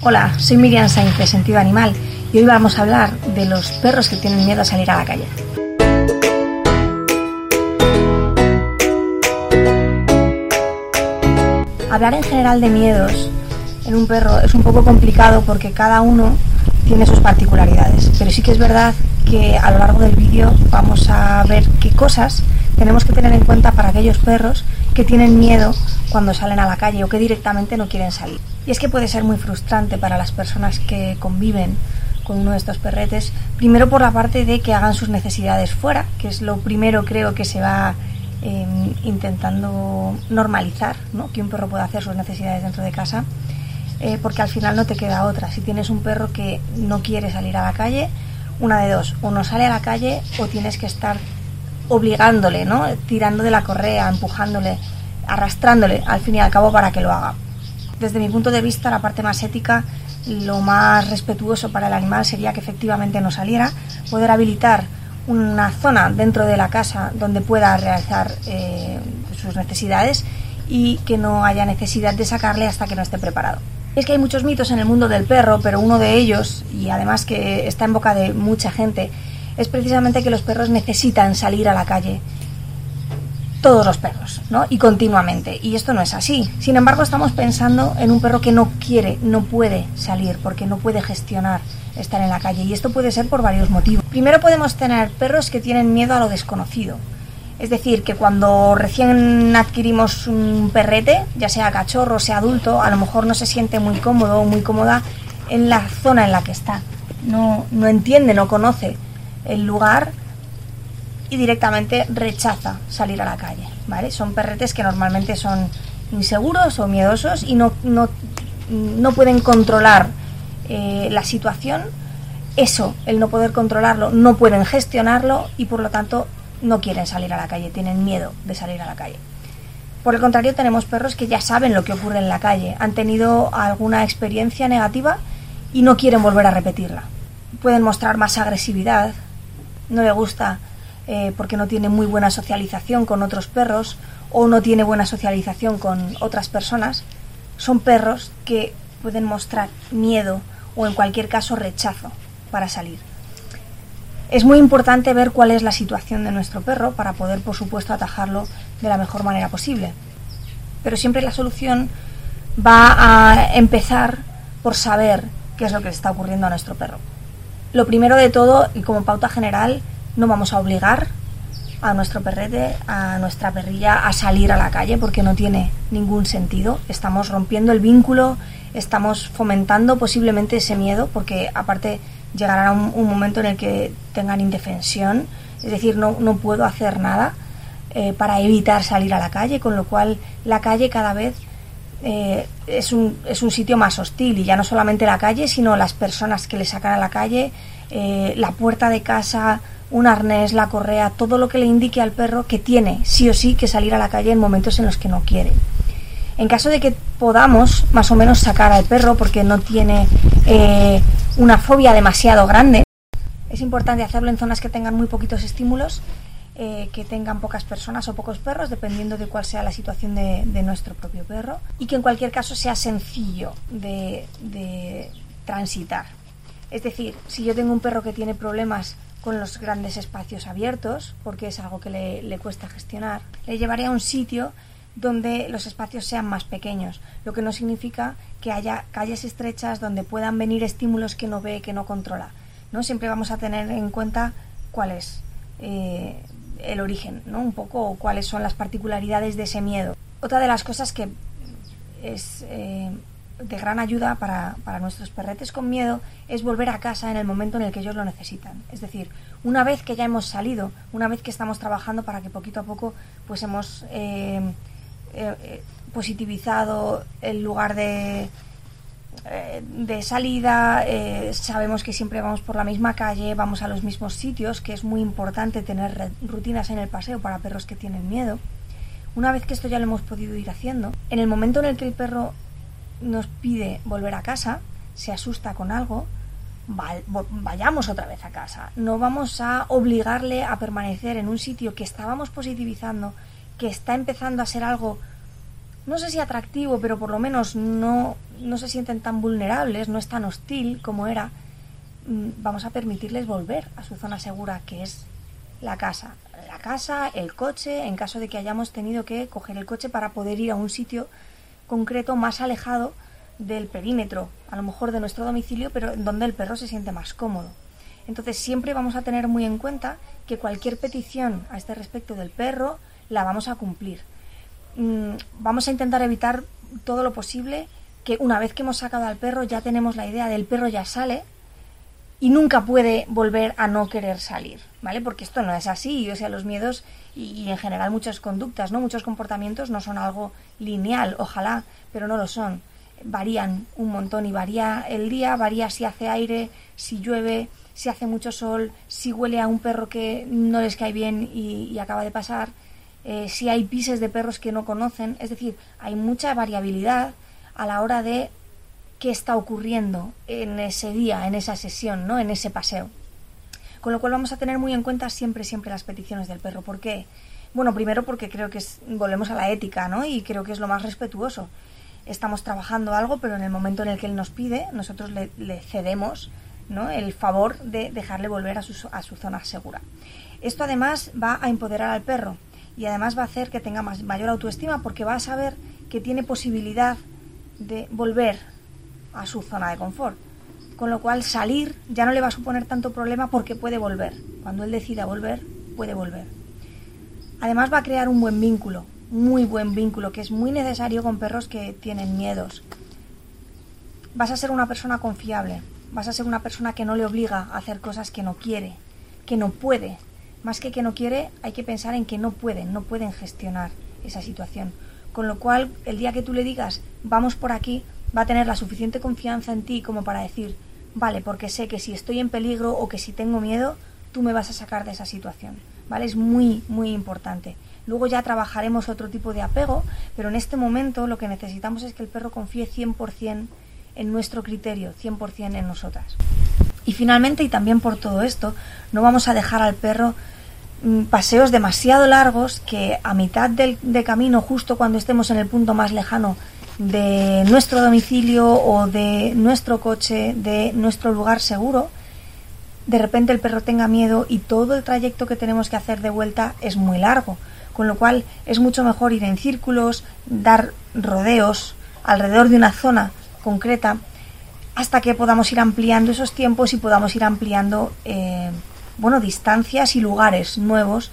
Hola, soy Miriam Sainz Sentido Animal y hoy vamos a hablar de los perros que tienen miedo a salir a la calle. Hablar en general de miedos en un perro es un poco complicado porque cada uno tiene sus particularidades, pero sí que es verdad que a lo largo del vídeo vamos a ver qué cosas tenemos que tener en cuenta para aquellos perros que tienen miedo cuando salen a la calle o que directamente no quieren salir. Y es que puede ser muy frustrante para las personas que conviven con uno de estos perretes, primero por la parte de que hagan sus necesidades fuera, que es lo primero creo que se va em, intentando normalizar, ¿no? que un perro pueda hacer sus necesidades dentro de casa, eh, porque al final no te queda otra. Si tienes un perro que no quiere salir a la calle, una de dos, o no sale a la calle o tienes que estar obligándole, ¿no? tirando de la correa, empujándole, arrastrándole al fin y al cabo para que lo haga. Desde mi punto de vista, la parte más ética, lo más respetuoso para el animal sería que efectivamente no saliera, poder habilitar una zona dentro de la casa donde pueda realizar eh, sus necesidades y que no haya necesidad de sacarle hasta que no esté preparado. Es que hay muchos mitos en el mundo del perro, pero uno de ellos, y además que está en boca de mucha gente, es precisamente que los perros necesitan salir a la calle. Todos los perros, ¿no? Y continuamente. Y esto no es así. Sin embargo, estamos pensando en un perro que no quiere, no puede salir, porque no puede gestionar estar en la calle. Y esto puede ser por varios motivos. Primero podemos tener perros que tienen miedo a lo desconocido. Es decir, que cuando recién adquirimos un perrete, ya sea cachorro sea adulto, a lo mejor no se siente muy cómodo o muy cómoda en la zona en la que está. No, no entiende, no conoce el lugar y directamente rechaza salir a la calle. ¿vale? Son perretes que normalmente son inseguros o miedosos y no, no, no pueden controlar eh, la situación. Eso, el no poder controlarlo, no pueden gestionarlo y por lo tanto no quieren salir a la calle, tienen miedo de salir a la calle. Por el contrario, tenemos perros que ya saben lo que ocurre en la calle, han tenido alguna experiencia negativa y no quieren volver a repetirla. Pueden mostrar más agresividad, no le gusta eh, porque no tiene muy buena socialización con otros perros o no tiene buena socialización con otras personas. Son perros que pueden mostrar miedo o en cualquier caso rechazo para salir. Es muy importante ver cuál es la situación de nuestro perro para poder, por supuesto, atajarlo de la mejor manera posible. Pero siempre la solución va a empezar por saber qué es lo que está ocurriendo a nuestro perro. Lo primero de todo, y como pauta general, no vamos a obligar a nuestro perrete, a nuestra perrilla, a salir a la calle porque no tiene ningún sentido. Estamos rompiendo el vínculo, estamos fomentando posiblemente ese miedo porque aparte llegará un, momento en el que tengan indefensión, es decir, no, no puedo hacer nada eh, para evitar salir a la calle, con lo cual la calle cada vez eh, es, un, es un sitio más hostil y ya no solamente la calle, sino las personas que le sacan a la calle, eh, la puerta de casa, un arnés, la correa, todo lo que le indique al perro que tiene sí o sí que salir a la calle en momentos en los que no quiere. En caso de que podamos más o menos sacar al perro porque no tiene eh, una fobia demasiado grande, es importante hacerlo en zonas que tengan muy poquitos estímulos, eh, que tengan pocas personas o pocos perros, dependiendo de cuál sea la situación de, nuestro propio perro, y que en cualquier caso sea sencillo de, transitar. Es decir, si yo tengo un perro que tiene problemas con los grandes espacios abiertos, porque es algo que le, le, cuesta gestionar, le llevaré a un sitio donde los espacios sean más pequeños, lo que no significa que haya calles estrechas donde puedan venir estímulos que no ve, que no controla. ¿no? Siempre vamos a tener en cuenta cuál es eh, el origen, ¿no? un poco cuáles son las particularidades de ese miedo. Otra de las cosas que es eh, de gran ayuda para, para, nuestros perretes con miedo es volver a casa en el momento en el que ellos lo necesitan. Es decir, una vez que ya hemos salido, una vez que estamos trabajando para que poquito a poco pues hemos eh, eh, positivizado el lugar de, eh, de salida, eh, sabemos que siempre vamos por la misma calle, vamos a los mismos sitios, que es muy importante tener rutinas en el paseo para perros que tienen miedo. Una vez que esto ya lo hemos podido ir haciendo, en el momento en el que el perro nos pide volver a casa, se asusta con algo, vayamos otra vez a casa. No vamos a obligarle a permanecer en un sitio que estábamos positivizando, que está empezando a ser algo no sé si atractivo, pero por lo menos no, no se sienten tan vulnerables, no es tan hostil como era, mm, vamos a permitirles volver a su zona segura, que es la casa. La casa, el coche, en caso de que hayamos tenido que coger el coche para poder ir a un sitio concreto más alejado del perímetro, a lo mejor de nuestro domicilio, pero donde el perro se siente más cómodo. Entonces siempre vamos a tener muy en cuenta que cualquier petición a este respecto del perro la vamos a cumplir. Mm, vamos a intentar evitar todo lo posible que una vez que hemos sacado al perro ya tenemos la idea del perro ya sale y nunca puede volver a no querer salir, ¿vale? Porque esto no es así, o sea, los miedos y, en general muchas conductas, ¿no? Muchos comportamientos no son algo lineal, ojalá, pero no lo son. Varían un montón y varía el día, varía si hace aire, si llueve, si hace mucho sol, si huele a un perro que no les cae bien y, acaba de pasar, eh, si hay pises de perros que no conocen, es decir, hay mucha variabilidad a la hora de qué está ocurriendo en ese día, en esa sesión, ¿no? en ese paseo. Con lo cual vamos a tener muy en cuenta siempre, siempre las peticiones del perro. ¿Por qué? Bueno, primero porque creo que es, volvemos a la ética, ¿no? Y creo que es lo más respetuoso. Estamos trabajando algo, pero en el momento en el que él nos pide, nosotros le, cedemos ¿no? el favor de dejarle volver a su, a su zona segura. Esto además va a empoderar al perro y además va a hacer que tenga más, mayor autoestima porque va a saber que tiene posibilidad de volver a su zona de confort. Con lo cual salir ya no le va a suponer tanto problema porque puede volver. Cuando él decida volver, puede volver. Además va a crear un buen vínculo, muy buen vínculo, que es muy necesario con perros que tienen miedos. Vas a ser una persona confiable, vas a ser una persona que no le obliga a hacer cosas que no quiere, que no puede. Más que que no quiere, hay que pensar en que no pueden, no pueden gestionar esa situación. Con lo cual, el día que tú le digas, vamos por aquí, va a tener la suficiente confianza en ti como para decir, vale, porque sé que si estoy en peligro o que si tengo miedo, tú me vas a sacar de esa situación. ¿Vale? Es muy, muy importante. Luego ya trabajaremos otro tipo de apego, pero en este momento lo que necesitamos es que el perro confíe 100% en nuestro criterio, 100% en nosotras. Y finalmente, y también por todo esto, no vamos a dejar al perro mm, paseos demasiado largos que a mitad del de camino, justo cuando estemos en el punto más lejano de nuestro domicilio o de nuestro coche, de nuestro lugar seguro, de repente el perro tenga miedo y todo el trayecto que tenemos que hacer de vuelta es muy largo, con lo cual es mucho mejor ir en círculos, dar rodeos alrededor de una zona concreta hasta que podamos ir ampliando esos tiempos y podamos ir ampliando eh, bueno distancias y lugares nuevos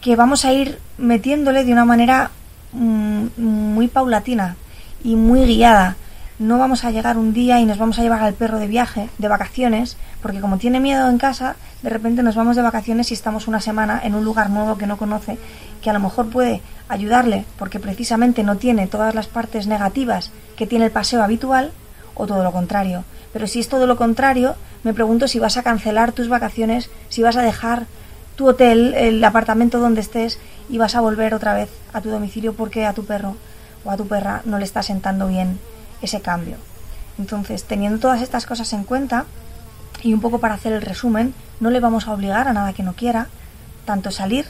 que vamos a ir metiéndole de una manera mm, muy paulatina y muy guiada. No vamos a llegar un día y nos vamos a llevar al perro de viaje, de vacaciones, porque como tiene miedo en casa, de repente nos vamos de vacaciones y estamos una semana en un lugar nuevo que no conoce, que a lo mejor puede ayudarle porque precisamente no tiene todas las partes negativas que tiene el paseo habitual, o todo lo contrario. Pero si es todo lo contrario, me pregunto si vas a cancelar tus vacaciones, si vas a dejar tu hotel, el apartamento donde estés y vas a volver otra vez a tu domicilio porque a tu perro o a tu perra no le está sentando bien ese cambio. Entonces, teniendo todas estas cosas en cuenta, y un poco para hacer el resumen, no le vamos a obligar a nada que no quiera, tanto salir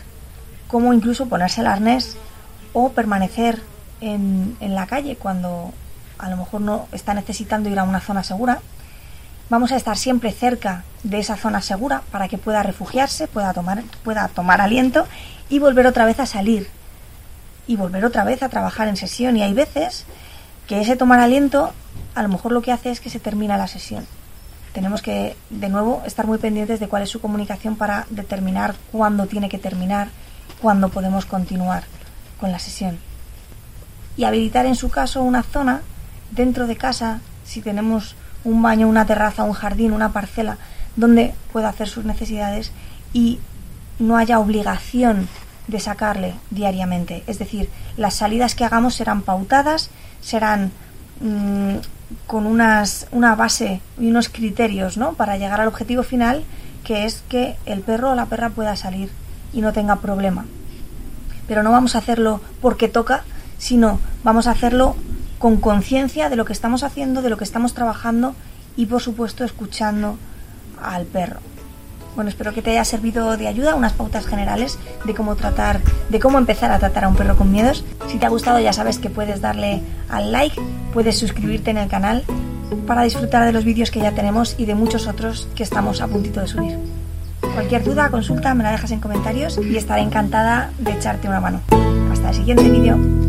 como incluso ponerse el arnés o permanecer en, en la calle cuando a lo mejor no está necesitando ir a una zona segura. Vamos a estar siempre cerca de esa zona segura para que pueda refugiarse, pueda tomar, pueda tomar aliento y volver otra vez a salir y volver otra vez a trabajar en sesión. Y hay veces que ese tomar aliento a lo mejor lo que hace es que se termina la sesión. Tenemos que, de nuevo, estar muy pendientes de cuál es su comunicación para determinar cuándo tiene que terminar, cuándo podemos continuar con la sesión. Y habilitar en su caso una zona dentro de casa, si tenemos un baño, una terraza, un jardín, una parcela, donde pueda hacer sus necesidades y no haya obligación de sacarle diariamente. Es decir, las salidas que hagamos serán pautadas, serán mm, con unas, una base y unos criterios ¿no? para llegar al objetivo final, que es que el perro o la perra pueda salir y no tenga problema. Pero no vamos a hacerlo porque toca, sino vamos a hacerlo con conciencia de lo que estamos haciendo, de lo que estamos trabajando y por supuesto escuchando al perro. Bueno, espero que te haya servido de ayuda unas pautas generales de cómo tratar, de cómo empezar a tratar a un perro con miedos. Si te ha gustado ya sabes que puedes darle al like, puedes suscribirte en el canal para disfrutar de los vídeos que ya tenemos y de muchos otros que estamos a puntito de subir. Cualquier duda, consulta, me la dejas en comentarios y estaré encantada de echarte una mano. Hasta el siguiente vídeo.